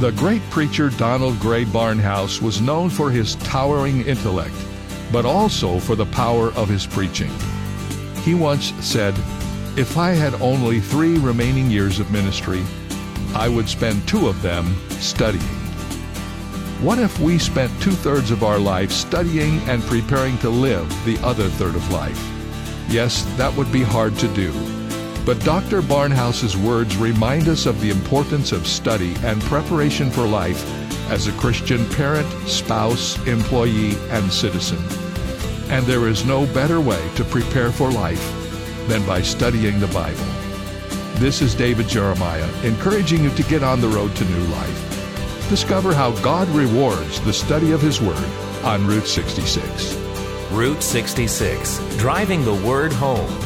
The great preacher Donald Grey Barnhouse was known for his towering intellect, but also for the power of his preaching. He once said, If I had only three remaining years of ministry, I would spend two of them studying. What if we spent two thirds of our life studying and preparing to live the other third of life? Yes, that would be hard to do. But Dr. Barnhouse's words remind us of the importance of study and preparation for life as a Christian parent, spouse, employee, and citizen. And there is no better way to prepare for life than by studying the Bible. This is David Jeremiah, encouraging you to get on the road to new life. Discover how God rewards the study of His Word on Route 66. Route 66, driving the word home.